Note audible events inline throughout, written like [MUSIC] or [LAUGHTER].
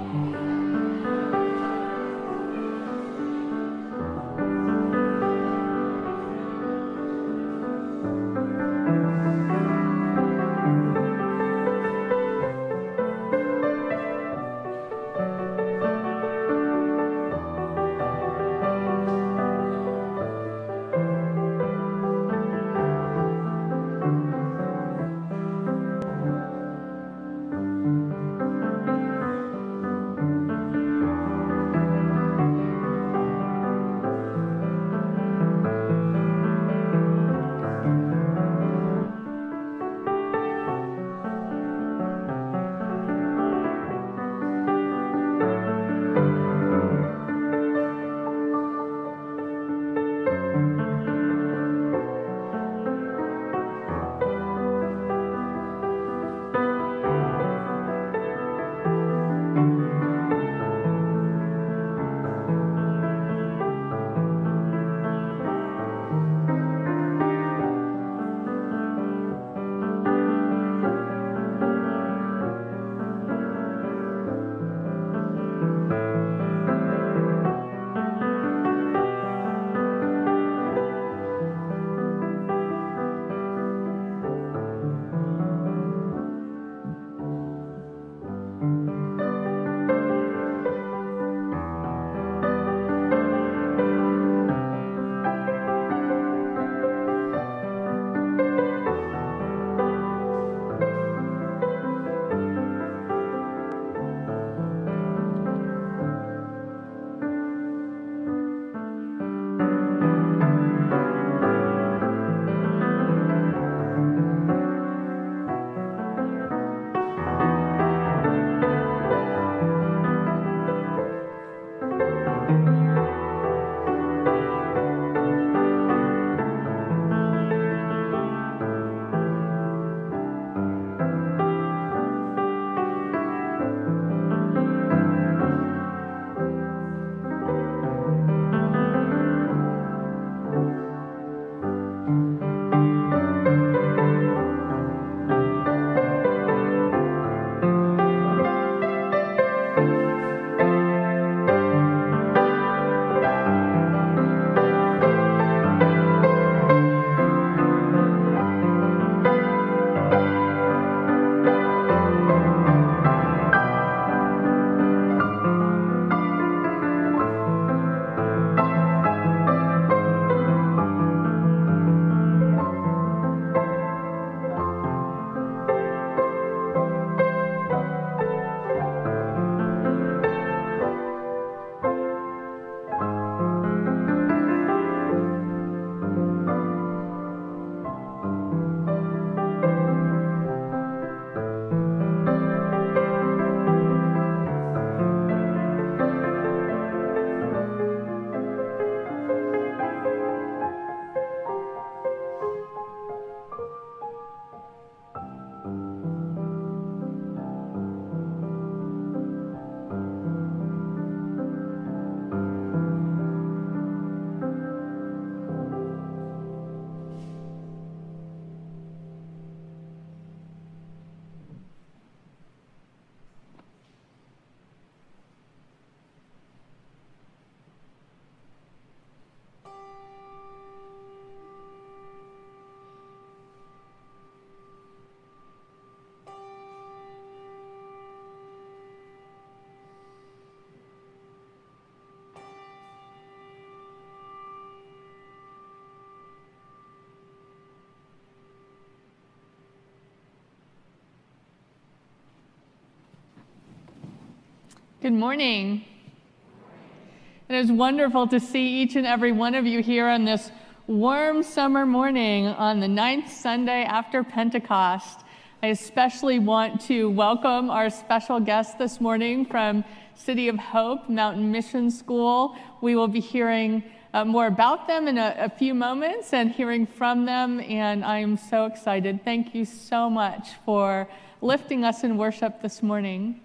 Mm-hmm. Good morning. It is wonderful to see each and every one of you here on this warm summer morning on the ninth Sunday after Pentecost. I especially want to welcome our special guest this morning from City of Hope Mountain Mission School. We will be hearing uh, more about them in a, a few moments and hearing from them, and I am so excited. Thank you so much for lifting us in worship this morning.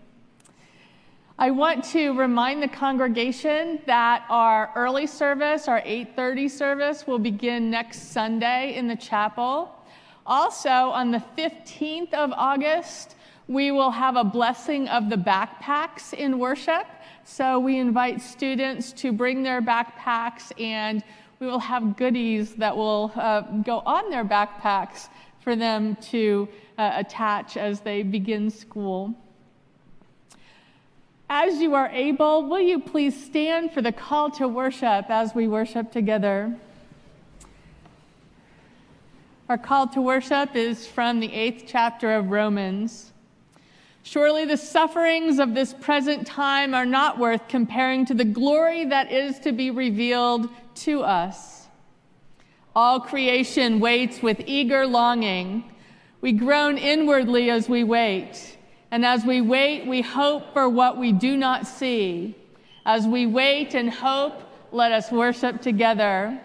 I want to remind the congregation that our early service, our 8:30 service will begin next Sunday in the chapel. Also, on the 15th of August, We will have a blessing of the backpacks in worship. So we invite students to bring their backpacks, and we will have goodies that will uh, go on their backpacks for them to uh, attach as they begin school. As you are able, will you please stand for the call to worship as we worship together? Our call to worship is from the eighth chapter of Romans. Surely the sufferings of this present time are not worth comparing to the glory that is to be revealed to us. All creation waits with eager longing. We groan inwardly as we wait. And as we wait, we hope for what we do not see. As we wait and hope, let us worship together.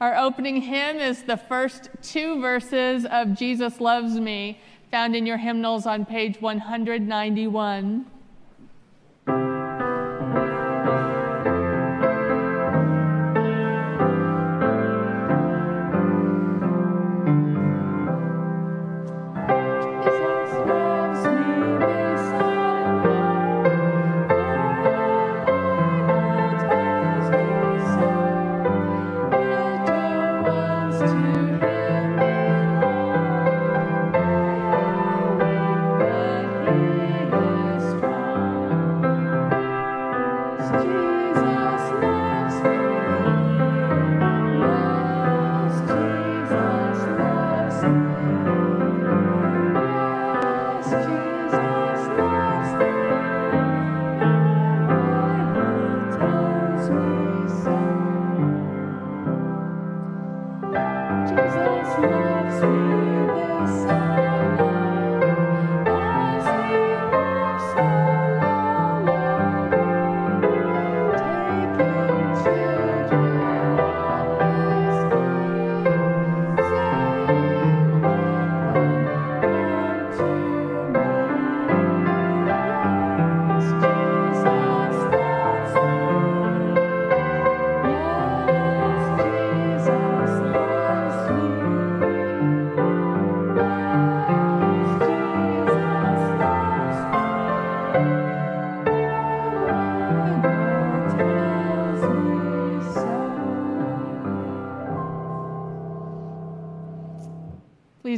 Our opening hymn is the first two verses of Jesus Loves Me found in your hymnals on page 191.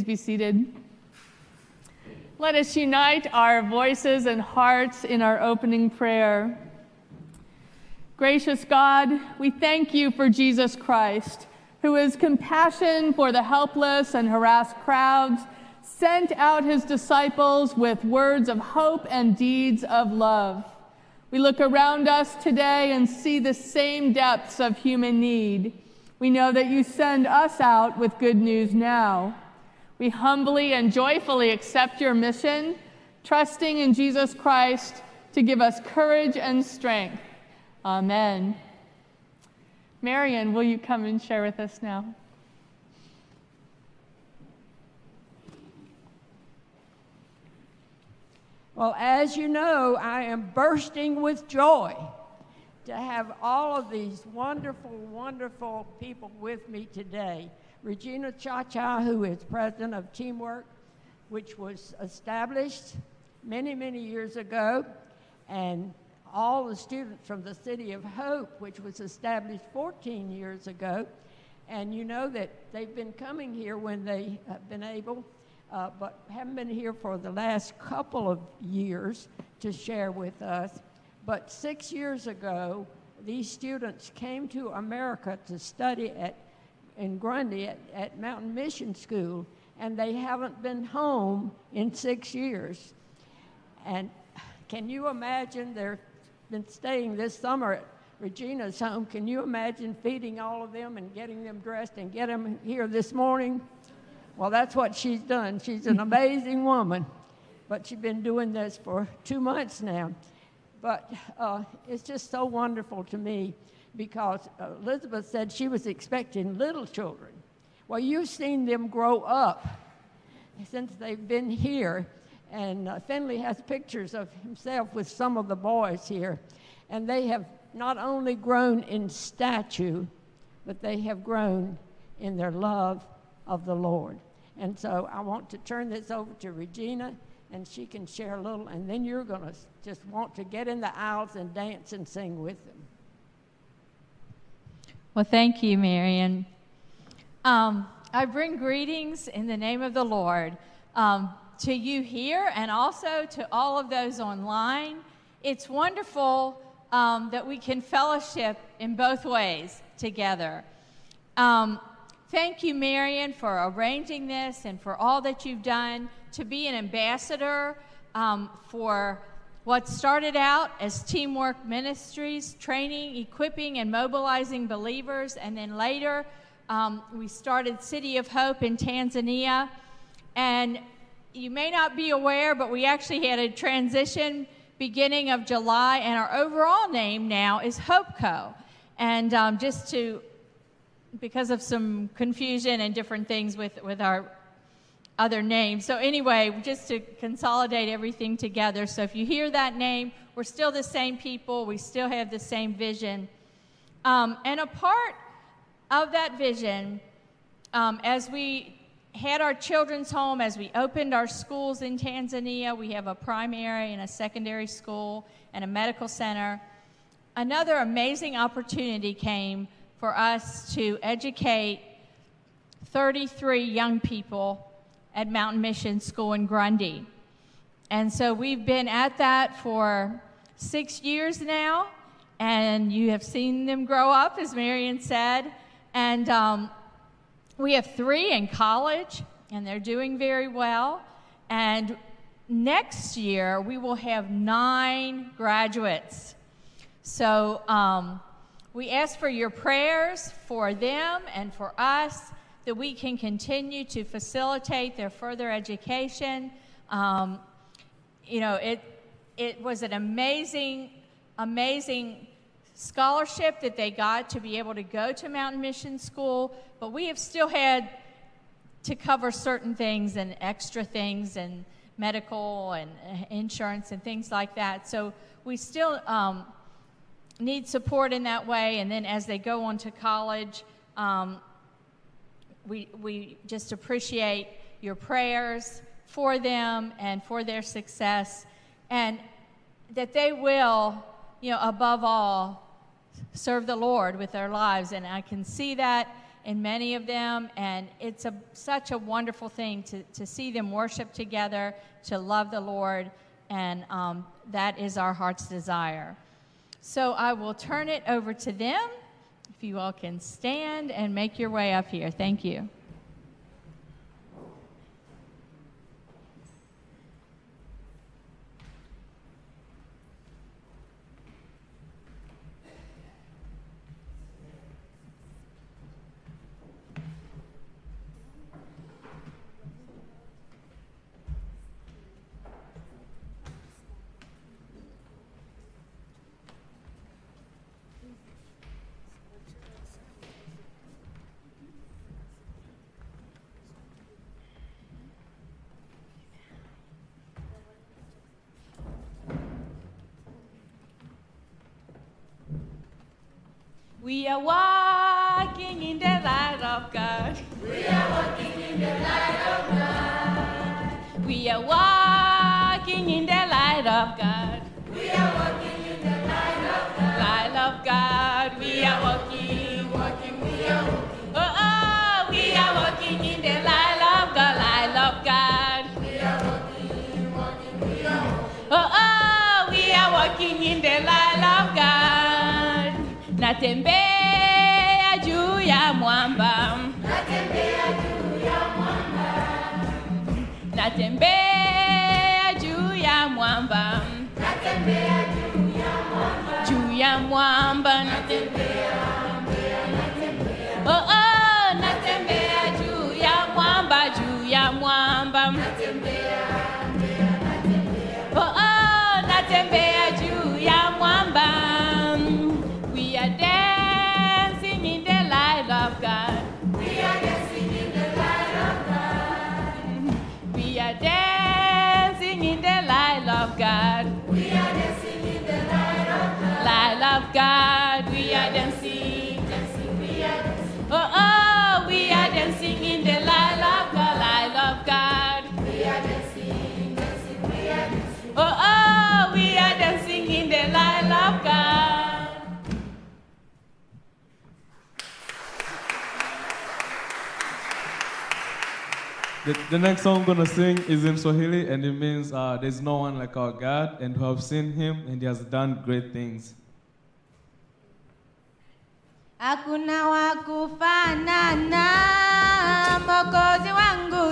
Be seated. Let us unite our voices and hearts in our opening prayer. Gracious God, we thank you for Jesus Christ, who is compassion for the helpless and harassed crowds, sent out his disciples with words of hope and deeds of love. We look around us today and see the same depths of human need. We know that you send us out with good news now. We humbly and joyfully accept your mission, trusting in Jesus Christ to give us courage and strength. Amen. Marion, will you come and share with us now? Well, as you know, I am bursting with joy to have all of these wonderful, wonderful people with me today. Regina Cha Cha, who is president of Teamwork, which was established many, many years ago, and all the students from the City of Hope, which was established 14 years ago. And you know that they've been coming here when they have been able, uh, but haven't been here for the last couple of years to share with us. But six years ago, these students came to America to study at in Grundy at, at Mountain Mission School, and they haven't been home in six years. And can you imagine they've been staying this summer at Regina's home? Can you imagine feeding all of them and getting them dressed and get them here this morning? Well, that's what she's done. She's an [LAUGHS] amazing woman, but she's been doing this for two months now. But uh, it's just so wonderful to me because Elizabeth said she was expecting little children. Well, you've seen them grow up since they've been here. And uh, Finley has pictures of himself with some of the boys here. And they have not only grown in stature, but they have grown in their love of the Lord. And so I want to turn this over to Regina and she can share a little, and then you're going to just want to get in the aisles and dance and sing with them. Well, thank you, Marion. Um, I bring greetings in the name of the Lord um, to you here and also to all of those online. It's wonderful um, that we can fellowship in both ways together. Um, thank you, Marion, for arranging this and for all that you've done to be an ambassador um, for what started out as Teamwork Ministries, training, equipping, and mobilizing believers, and then later um, we started City of Hope in Tanzania. And you may not be aware, but we actually had a transition beginning of July, and our overall name now is HopeCo. And um, just to, because of some confusion and different things with, with our other names. So, anyway, just to consolidate everything together. So, if you hear that name, we're still the same people, we still have the same vision. Um, and a part of that vision, um, as we had our children's home, as we opened our schools in Tanzania, we have a primary and a secondary school and a medical center. Another amazing opportunity came for us to educate 33 young people at Mountain Mission School in Grundy. And so we've been at that for six years now, and you have seen them grow up, as Marion said. And um, we have three in college, and they're doing very well. And next year, we will have nine graduates. So um, we ask for your prayers for them and for us that we can continue to facilitate their further education. Um, you know, it, it was an amazing, amazing scholarship that they got to be able to go to Mountain Mission School, but we have still had to cover certain things and extra things and medical and insurance and things like that. So we still um, need support in that way. And then as they go on to college, um, we, we just appreciate your prayers for them and for their success, and that they will, you know, above all, serve the Lord with their lives. And I can see that in many of them, and it's a, such a wonderful thing to, to see them worship together, to love the Lord, and um, that is our heart's desire. So I will turn it over to them. If you all can stand and make your way up here. Thank you. We are walking in the light of God. We are walking in the light of God. We are walking in the light of God. We are walking in the light of God. Light of God. We are walking, walking, we are walking. Natembea juu ya mwamba. Natembea juu ya mwamba. Natembea juu ya mwamba. Natembea juu ya mwamba. Juu ya mwamba natembea. God, we are dancing. we are dancing. Oh, oh, we are dancing in the light of God, light of God. We are dancing, dancing, we are dancing. Oh, oh, we are dancing in the light of God. The, the next song I'm gonna sing is in Swahili and it means uh, there's no one like our God and who have seen him and he has done great things. Hakuna wa kufanana. Mwokozi wangu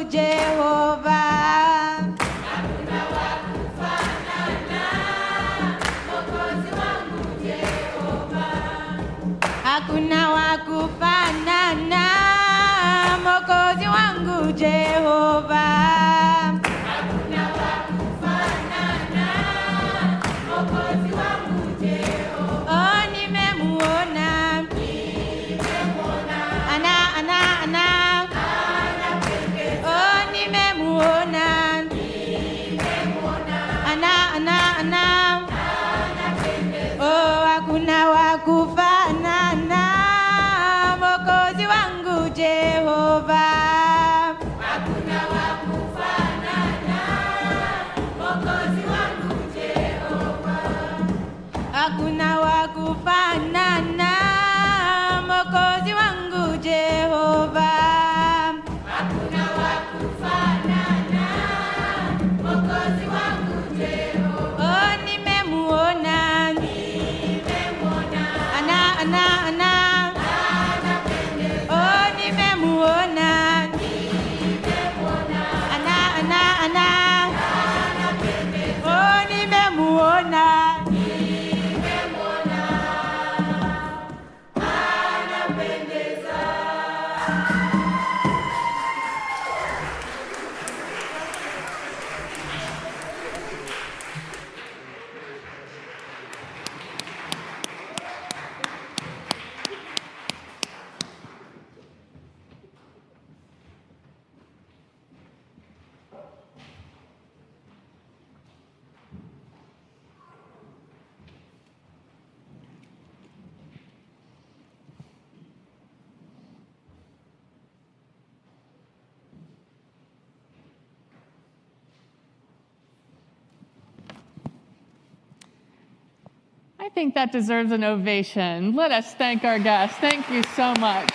think that deserves an ovation. Let us thank our guests. Thank you so much.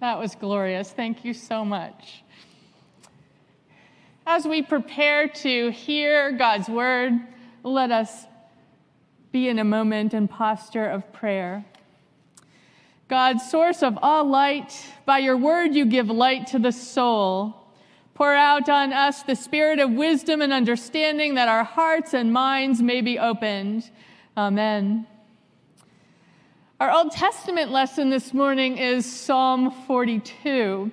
That was glorious. Thank you so much. As we prepare to hear God's word, let us be in a moment and posture of prayer. God, source of all light, by your word you give light to the soul. Pour out on us the spirit of wisdom and understanding that our hearts and minds may be opened. Amen. Our Old Testament lesson this morning is Psalm 42.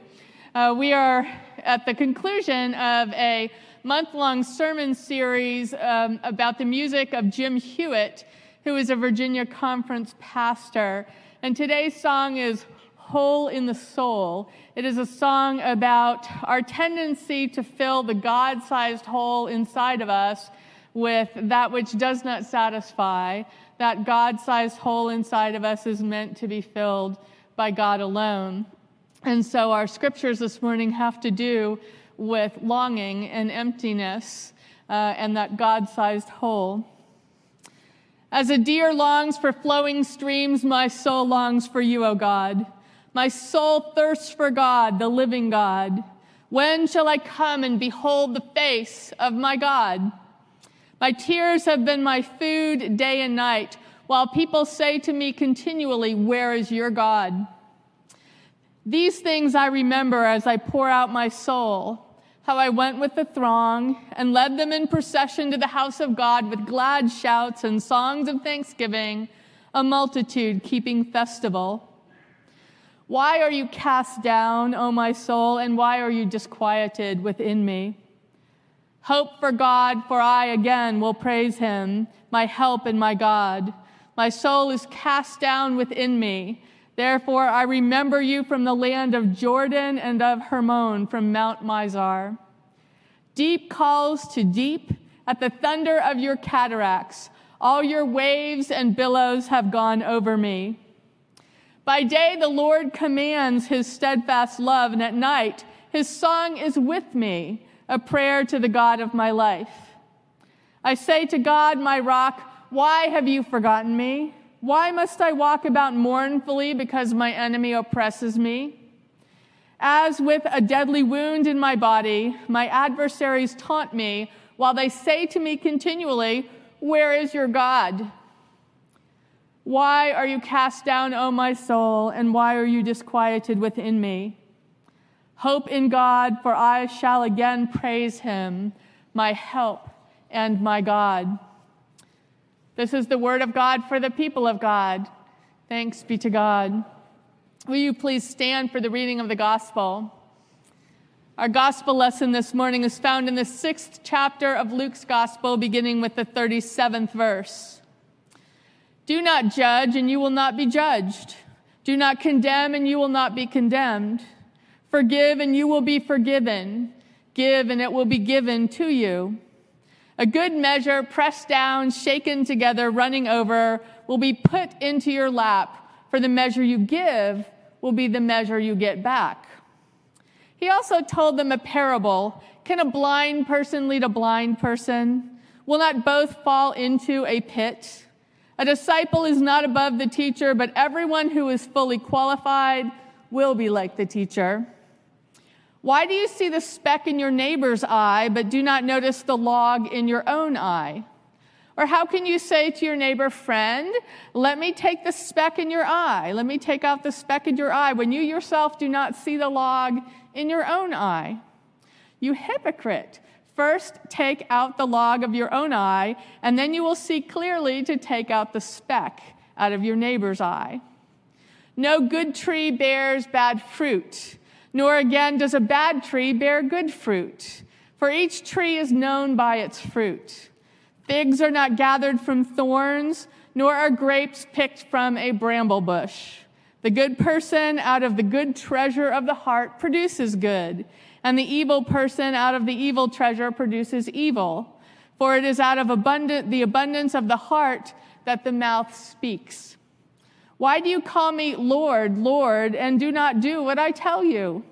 Uh, we are at the conclusion of a month long sermon series um, about the music of Jim Hewitt, who is a Virginia conference pastor. And today's song is Hole in the Soul. It is a song about our tendency to fill the God sized hole inside of us with that which does not satisfy. That God sized hole inside of us is meant to be filled by God alone. And so our scriptures this morning have to do with longing and emptiness uh, and that God sized hole. As a deer longs for flowing streams, my soul longs for you, O God. My soul thirsts for God, the living God. When shall I come and behold the face of my God? My tears have been my food day and night, while people say to me continually, Where is your God? These things I remember as I pour out my soul, how I went with the throng and led them in procession to the house of God with glad shouts and songs of thanksgiving, a multitude keeping festival. Why are you cast down, O my soul, and why are you disquieted within me? Hope for God, for I again will praise him, my help and my God. My soul is cast down within me. Therefore, I remember you from the land of Jordan and of Hermon from Mount Mizar. Deep calls to deep, at the thunder of your cataracts. All your waves and billows have gone over me. By day, the Lord commands his steadfast love, and at night, his song is with me, a prayer to the God of my life. I say to God, my rock, why have you forgotten me? Why must I walk about mournfully because my enemy oppresses me? As with a deadly wound in my body, my adversaries taunt me while they say to me continually, Where is your God? Why are you cast down, O my soul, and why are you disquieted within me? Hope in God, for I shall again praise him, my help and my God. This is the word of God for the people of God. Thanks be to God. Will you please stand for the reading of the gospel? Our gospel lesson this morning is found in the sixth chapter of Luke's gospel, beginning with the 37th verse. Do not judge, and you will not be judged. Do not condemn, and you will not be condemned. Forgive, and you will be forgiven. Give, and it will be given to you. A good measure, pressed down, shaken together, running over, will be put into your lap, for the measure you give will be the measure you get back. He also told them a parable. Can a blind person lead a blind person? Will not both fall into a pit? A disciple is not above the teacher, but everyone who is fully qualified will be like the teacher. Why do you see the speck in your neighbor's eye, but do not notice the log in your own eye? Or how can you say to your neighbor, friend, let me take the speck in your eye, let me take out the speck in your eye, when you yourself do not see the log in your own eye? You hypocrite. First, take out the log of your own eye, and then you will see clearly to take out the speck out of your neighbor's eye. No good tree bears bad fruit nor again does a bad tree bear good fruit, for each tree is known by its fruit. Figs are not gathered from thorns, nor are grapes picked from a bramble bush. The good person out of the good treasure of the heart produces good, and the evil person out of the evil treasure produces evil. For it is out of abundant, the abundance of the heart that the mouth speaks. Why do you call me Lord, Lord, and do not do what I tell you?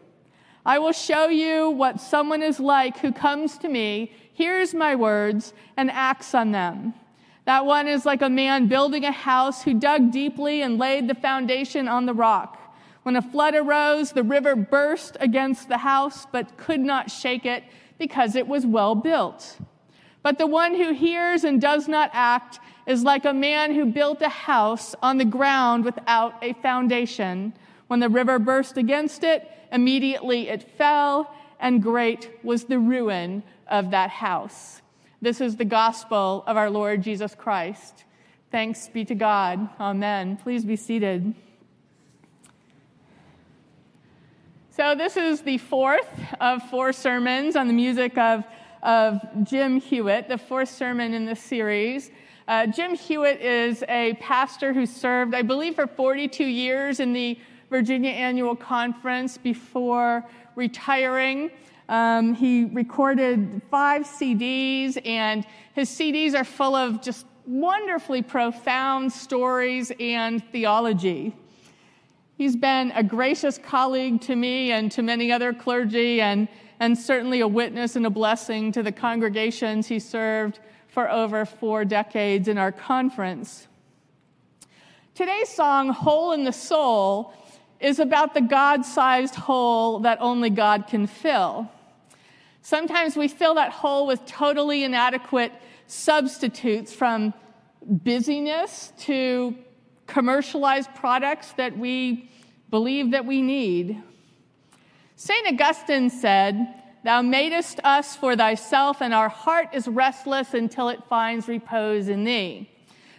I will show you what someone is like who comes to me, hears my words, and acts on them. That one is like a man building a house who dug deeply and laid the foundation on the rock. When a flood arose, the river burst against the house, but could not shake it because it was well built. But the one who hears and does not act is like a man who built a house on the ground without a foundation. When the river burst against it, immediately it fell, and great was the ruin of that house. This is the gospel of our Lord Jesus Christ. Thanks be to God. Amen. Please be seated. So, this is the fourth of four sermons on the music of, of Jim Hewitt, the fourth sermon in this series. Uh, Jim Hewitt is a pastor who served, I believe, for 42 years in the Virginia Annual Conference before retiring. Um, he recorded five CDs, and his CDs are full of just wonderfully profound stories and theology. He's been a gracious colleague to me and to many other clergy, and, and certainly a witness and a blessing to the congregations he served for over four decades in our conference. Today's song, Hole in the Soul, is about the God sized hole that only God can fill. Sometimes we fill that hole with totally inadequate substitutes from busyness to commercialized products that we believe that we need. St. Augustine said, Thou madest us for thyself, and our heart is restless until it finds repose in thee.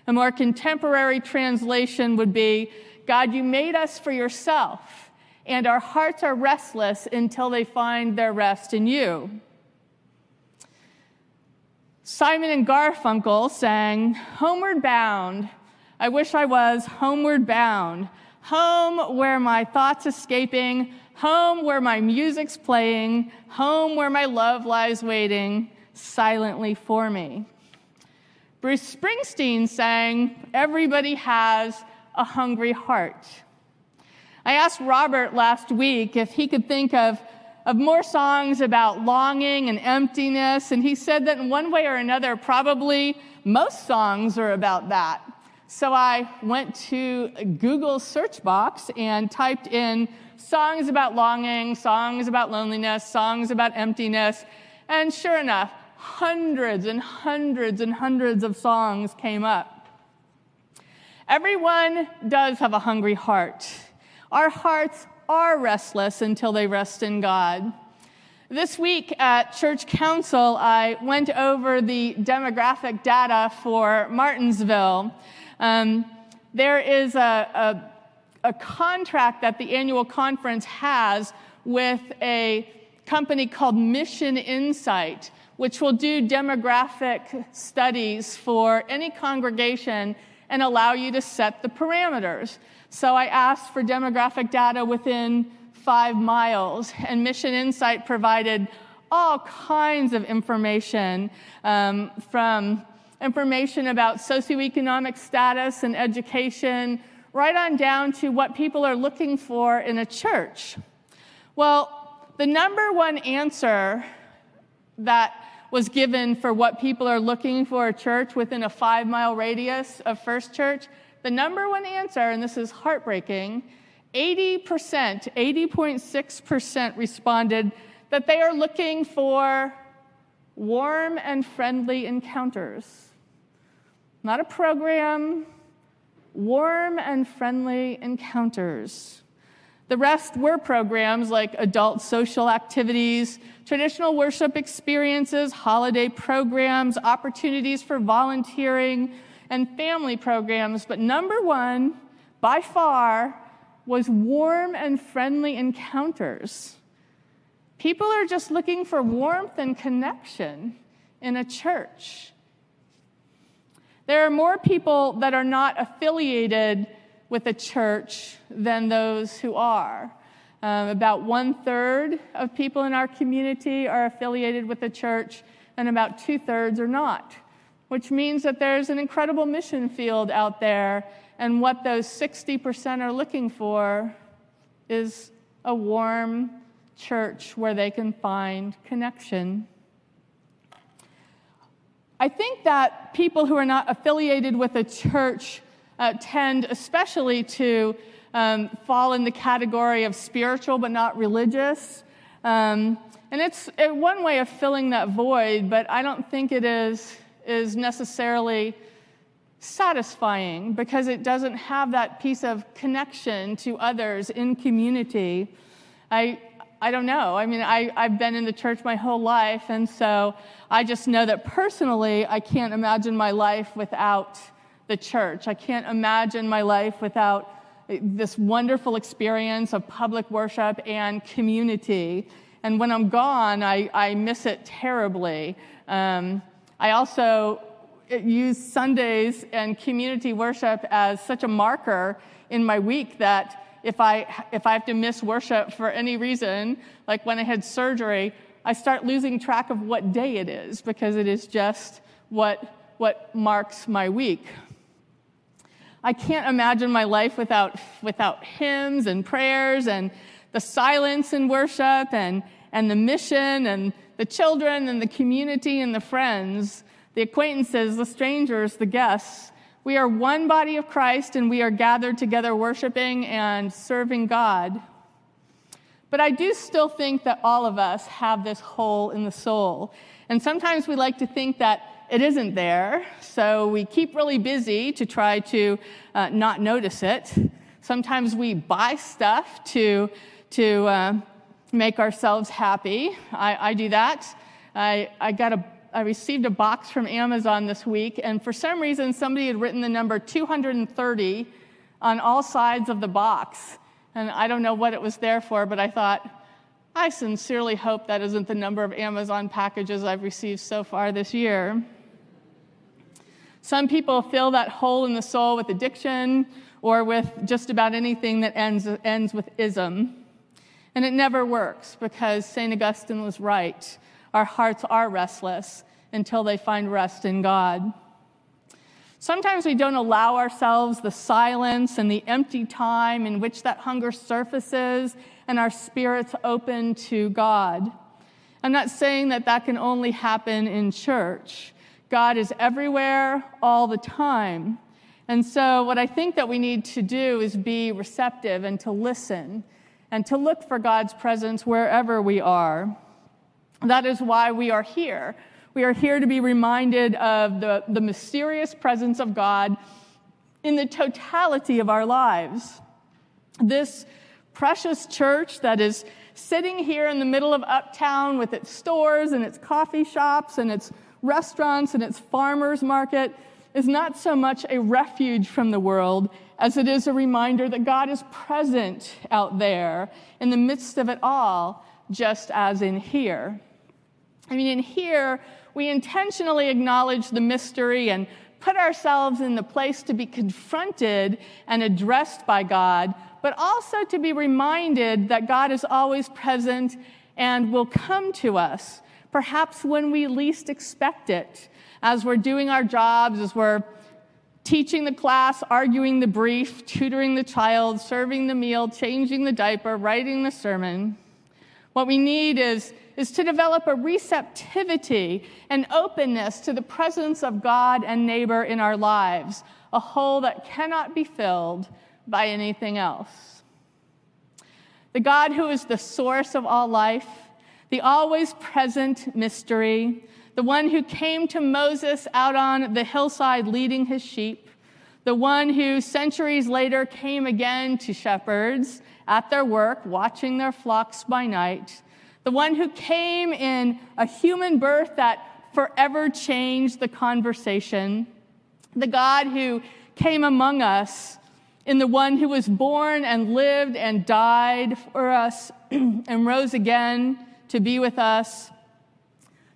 A more contemporary translation would be God, you made us for yourself, and our hearts are restless until they find their rest in you. Simon and Garfunkel sang, Homeward Bound. I wish I was homeward bound. Home where my thoughts escaping, home where my music's playing, home where my love lies waiting, silently for me. Bruce Springsteen sang, Everybody has a hungry heart. I asked Robert last week if he could think of, of more songs about longing and emptiness, and he said that in one way or another, probably most songs are about that. So I went to Google's search box and typed in songs about longing, songs about loneliness, songs about emptiness, and sure enough, hundreds and hundreds and hundreds of songs came up. Everyone does have a hungry heart. Our hearts are restless until they rest in God. This week at Church Council, I went over the demographic data for Martinsville. Um, there is a, a, a contract that the annual conference has with a company called MissionInsite, which will do demographic studies for any congregation and allow you to set the parameters. So I asked for demographic data within five miles, and MissionInsite provided all kinds of information um, from information about socioeconomic status and education, right on down to what people are looking for in a church. Well, the number one answer that was given for what people are looking for a church within a five mile radius of First Church, the number one answer, and this is heartbreaking 80%, 80.6% responded that they are looking for warm and friendly encounters. Not a program, warm and friendly encounters. The rest were programs like adult social activities, traditional worship experiences, holiday programs, opportunities for volunteering, and family programs. But number one, by far, was warm and friendly encounters. People are just looking for warmth and connection in a church. There are more people that are not affiliated with a church than those who are. Um, about one third of people in our community are affiliated with a church, and about two thirds are not, which means that there's an incredible mission field out there, and what those 60% are looking for is a warm church where they can find connection. I think that people who are not affiliated with a church uh, tend especially to um, fall in the category of spiritual but not religious. Um, and it's one way of filling that void, but I don't think it is, is necessarily satisfying because it doesn't have that piece of connection to others in community. I, I don't know. I mean, I, I've been in the church my whole life, and so I just know that personally, I can't imagine my life without the church. I can't imagine my life without this wonderful experience of public worship and community. And when I'm gone, I, I miss it terribly. Um, I also use Sundays and community worship as such a marker in my week that if I, if I have to miss worship for any reason, like when I had surgery, I start losing track of what day it is because it is just what, what marks my week. I can't imagine my life without, without hymns and prayers and the silence in worship and, and the mission and the children and the community and the friends, the acquaintances, the strangers, the guests. We are one body of Christ and we are gathered together worshiping and serving God. But I do still think that all of us have this hole in the soul. And sometimes we like to think that it isn't there, so we keep really busy to try to uh, not notice it. Sometimes we buy stuff to, to uh, make ourselves happy. I, I do that. I, I got a I received a box from Amazon this week, and for some reason, somebody had written the number 230 on all sides of the box. And I don't know what it was there for, but I thought, I sincerely hope that isn't the number of Amazon packages I've received so far this year. Some people fill that hole in the soul with addiction or with just about anything that ends, ends with ism. And it never works because St. Augustine was right. Our hearts are restless until they find rest in God. Sometimes we don't allow ourselves the silence and the empty time in which that hunger surfaces and our spirits open to God. I'm not saying that that can only happen in church. God is everywhere all the time. And so, what I think that we need to do is be receptive and to listen and to look for God's presence wherever we are. That is why we are here. We are here to be reminded of the, the mysterious presence of God in the totality of our lives. This precious church that is sitting here in the middle of uptown with its stores and its coffee shops and its restaurants and its farmers market is not so much a refuge from the world as it is a reminder that God is present out there in the midst of it all, just as in here. I mean, in here, we intentionally acknowledge the mystery and put ourselves in the place to be confronted and addressed by God, but also to be reminded that God is always present and will come to us, perhaps when we least expect it as we're doing our jobs, as we're teaching the class, arguing the brief, tutoring the child, serving the meal, changing the diaper, writing the sermon. What we need is, is to develop a receptivity and openness to the presence of God and neighbor in our lives, a hole that cannot be filled by anything else. The God who is the source of all life, the always present mystery, the one who came to Moses out on the hillside leading his sheep, the one who centuries later came again to shepherds at their work, watching their flocks by night, the one who came in a human birth that forever changed the conversation, the God who came among us in the one who was born and lived and died for us [CLEARS THROAT] and rose again to be with us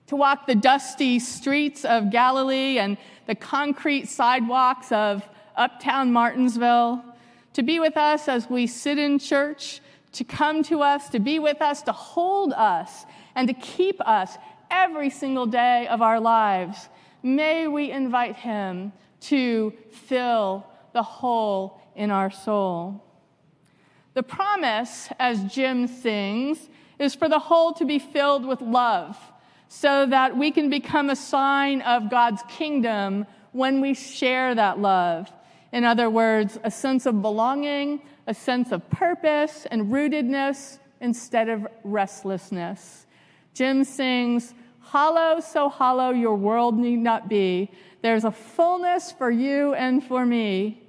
to walk the dusty streets of Galilee and the concrete sidewalks of uptown Martinsville, to be with us as we sit in church, to come to us, to be with us, to hold us, and to keep us every single day of our lives. May we invite him to fill the hole in our soul. The promise, as Jim sings, is for the hole to be filled with love so that we can become a sign of God's kingdom when we share that love. In other words, a sense of belonging, a sense of purpose and rootedness instead of restlessness. Jim sings, Hollow, so hollow your world need not be. There's a fullness for you and for me.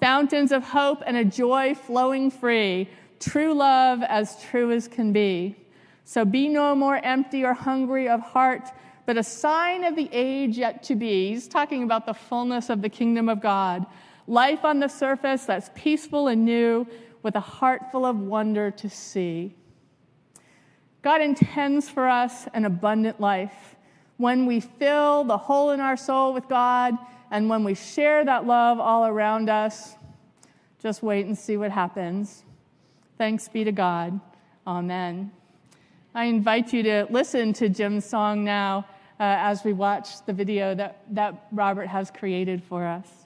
Fountains of hope and a joy flowing free. True love as true as can be. So be no more empty or hungry of heart, but a sign of the age yet to be. He's talking about the fullness of the kingdom of God. Life on the surface that's peaceful and new, with a heart full of wonder to see. God intends for us an abundant life. When we fill the hole in our soul with God, and when we share that love all around us, just wait and see what happens. Thanks be to God. Amen. I invite you to listen to Jim's song now uh, as we watch the video that, that Robert has created for us.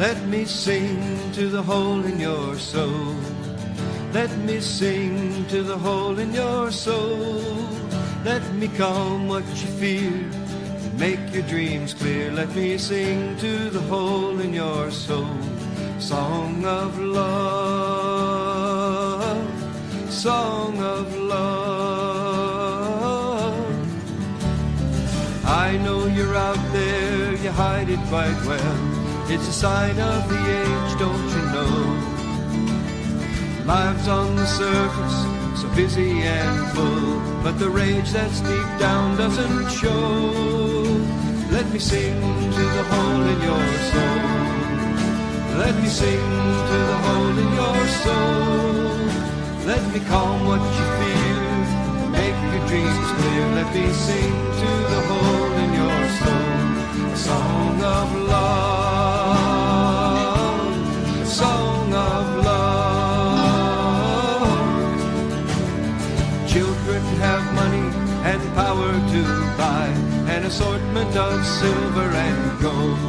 Let me sing to the hole in your soul. Let me sing to the hole in your soul. Let me calm what you fear and make your dreams clear. Let me sing to the hole in your soul. Song of love, song of love. I know you're out there, you hide it quite well. It's a sign of the age, don't you know? Lives on the surface, so busy and full, but the rage that's deep down doesn't show. Let me sing to the hole in your soul. Let me sing to the hole in your soul. Let me calm what you feel, make your dreams clear. Let me sing to the hole in your soul a song of love, song of love. Children have money and power to buy an assortment of silver and gold.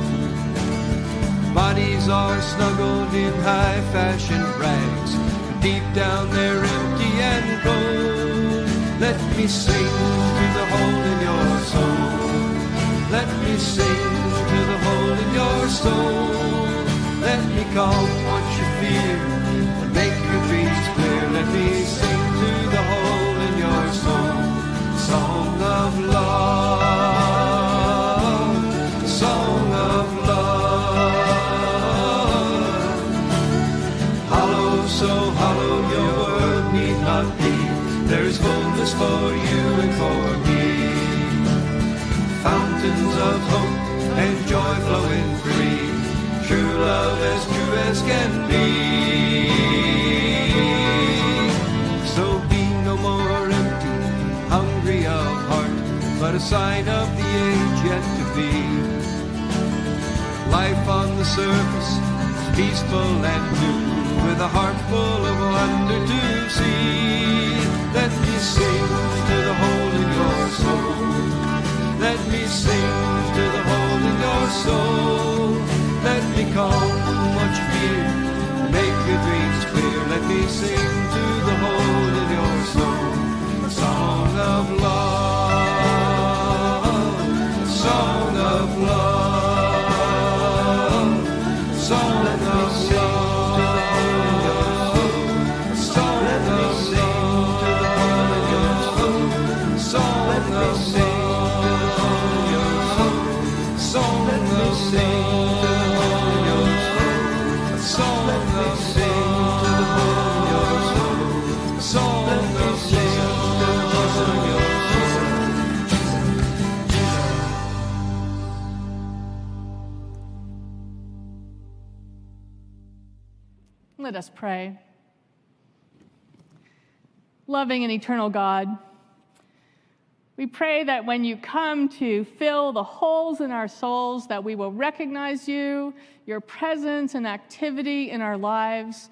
Bodies are snuggled in high fashion rags. Deep down they're empty and cold. Let me sing to the hole in your soul. Let me sing to the hole in your soul. Let me calm Fountains of hope and joy flowing. True love as true as can be. So be no more empty, hungry of heart, but a sign of the age yet to be. Life on the surface peaceful and new, with a heart full of wonder to see. Let me sing to the hole in your soul. Let me sing to the hole in your soul. Me calm what you fear, make your dreams clear. Let me sing to the hole in your soul. A song of love, Let us pray. Loving and eternal God, we pray that when you come to fill the holes in our souls, that we will recognize you, your presence and activity in our lives,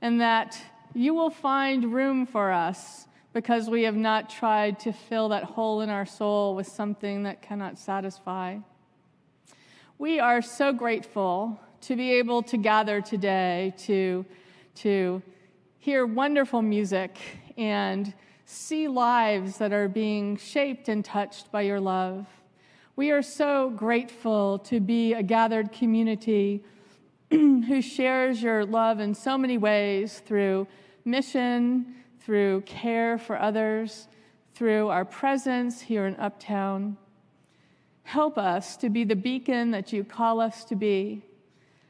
and that you will find room for us because we have not tried to fill that hole in our soul with something that cannot satisfy. We are so grateful to be able to gather today to, to hear wonderful music and see lives that are being shaped and touched by your love. We are so grateful to be a gathered community [CLEARS THROAT] who shares your love in so many ways through mission, through care for others, through our presence here in Uptown. Help us to be the beacon that you call us to be.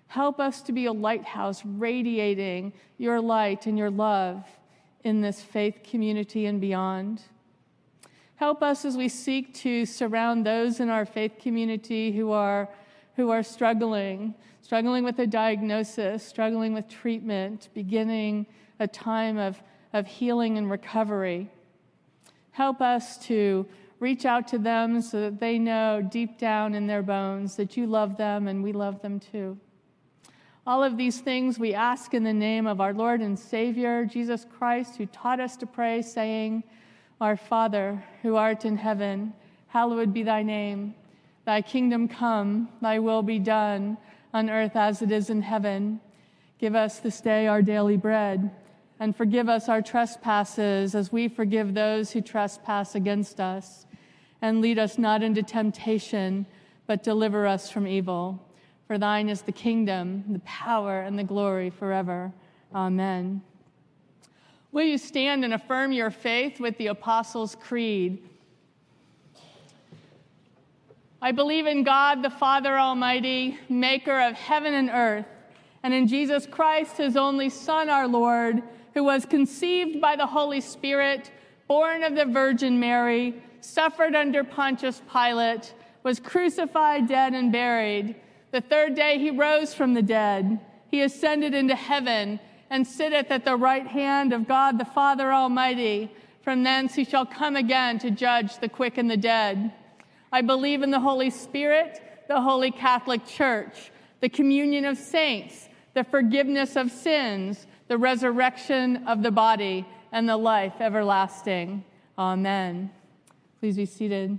Help us to be a lighthouse radiating your light and your love in this faith community and beyond. Help us as we seek to surround those in our faith community who are, who are struggling, struggling with a diagnosis, struggling with treatment, beginning a time of, of healing and recovery. Help us to reach out to them so that they know deep down in their bones that you love them and we love them too. All of these things we ask in the name of our Lord and Savior, Jesus Christ, who taught us to pray, saying, Our Father, who art in heaven, hallowed be thy name. Thy kingdom come, thy will be done, on earth as it is in heaven. Give us this day our daily bread, and forgive us our trespasses as we forgive those who trespass against us. And lead us not into temptation, but deliver us from evil. For thine is the kingdom, the power, and the glory forever. Amen. Will you stand and affirm your faith with the Apostles' Creed? I believe in God, the Father Almighty, maker of heaven and earth, and in Jesus Christ, his only Son, our Lord, who was conceived by the Holy Spirit, born of the Virgin Mary, suffered under Pontius Pilate, was crucified, dead, and buried. The third day he rose from the dead. He ascended into heaven and sitteth at the right hand of God the Father Almighty. From thence he shall come again to judge the quick and the dead. I believe in the Holy Spirit, the Holy Catholic Church, the communion of saints, the forgiveness of sins, the resurrection of the body, and the life everlasting. Amen. Please be seated.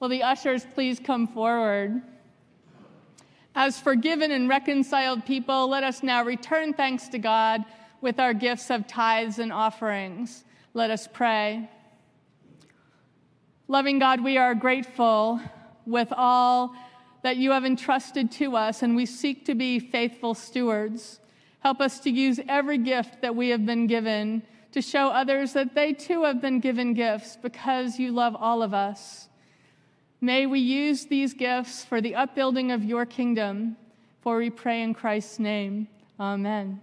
Will the ushers please come forward? As forgiven and reconciled people, let us now return thanks to God with our gifts of tithes and offerings. Let us pray. Loving God, we are grateful with all that you have entrusted to us, and we seek to be faithful stewards. Help us to use every gift that we have been given to show others that they too have been given gifts because you love all of us. May we use these gifts for the upbuilding of your kingdom, for we pray in Christ's name. Amen.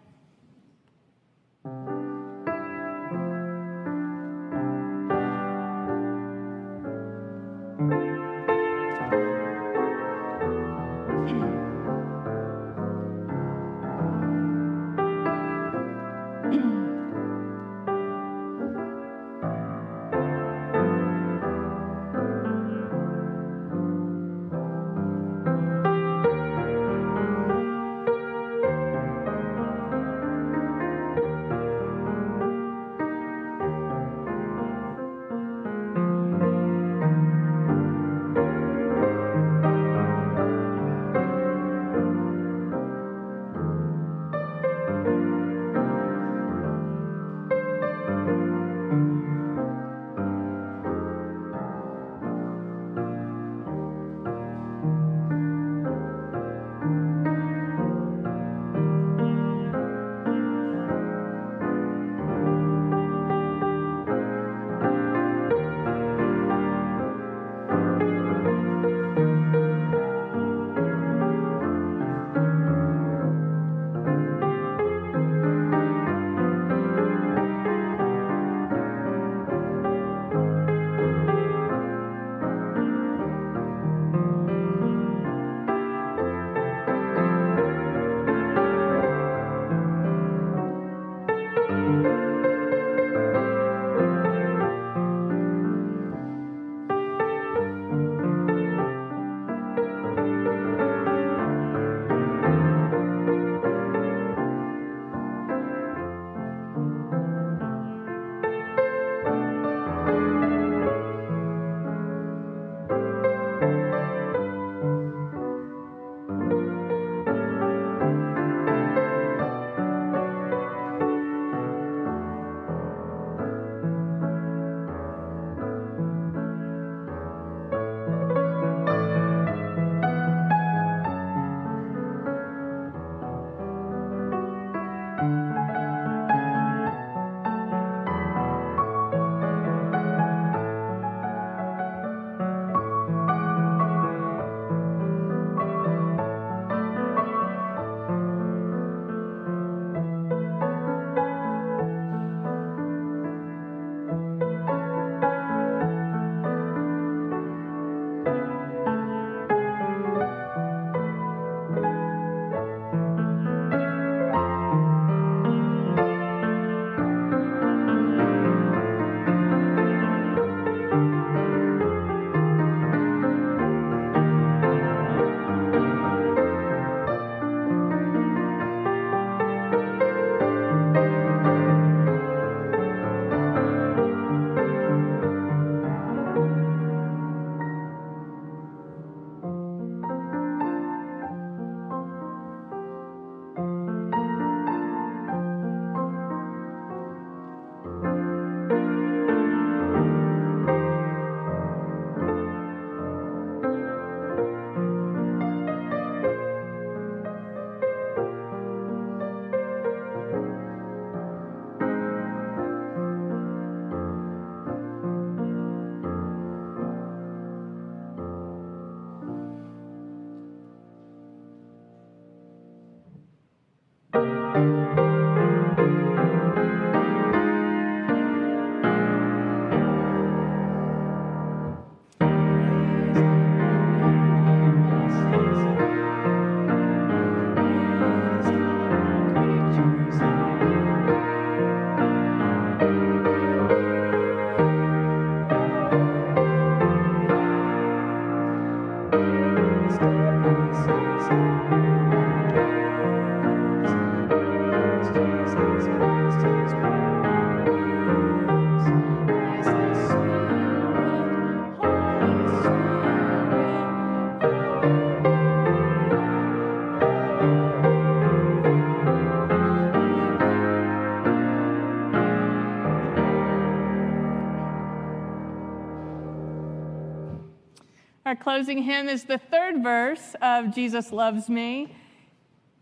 Our closing hymn is the third verse of Jesus Loves Me.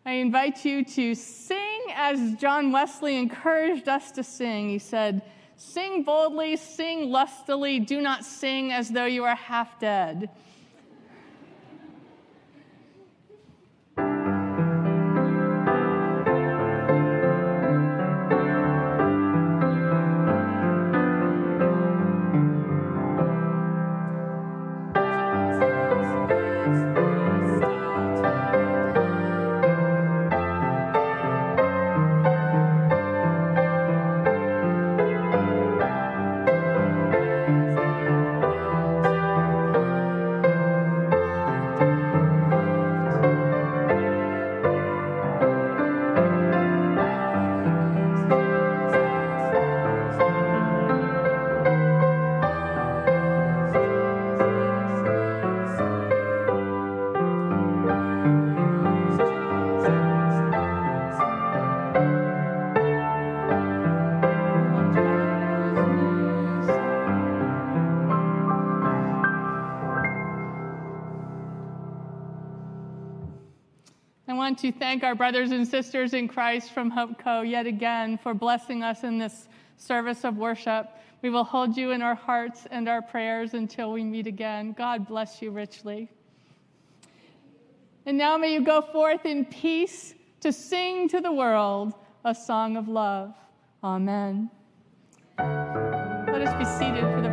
I invite you to sing as John Wesley encouraged us to sing. He said, Sing boldly, sing lustily, do not sing as though you are half dead. To thank our brothers and sisters in Christ from Hope Co. yet again for blessing us in this service of worship. We will hold you in our hearts and our prayers until we meet again. God bless you richly. And now may you go forth in peace to sing to the world a song of love. Amen. Let us be seated for the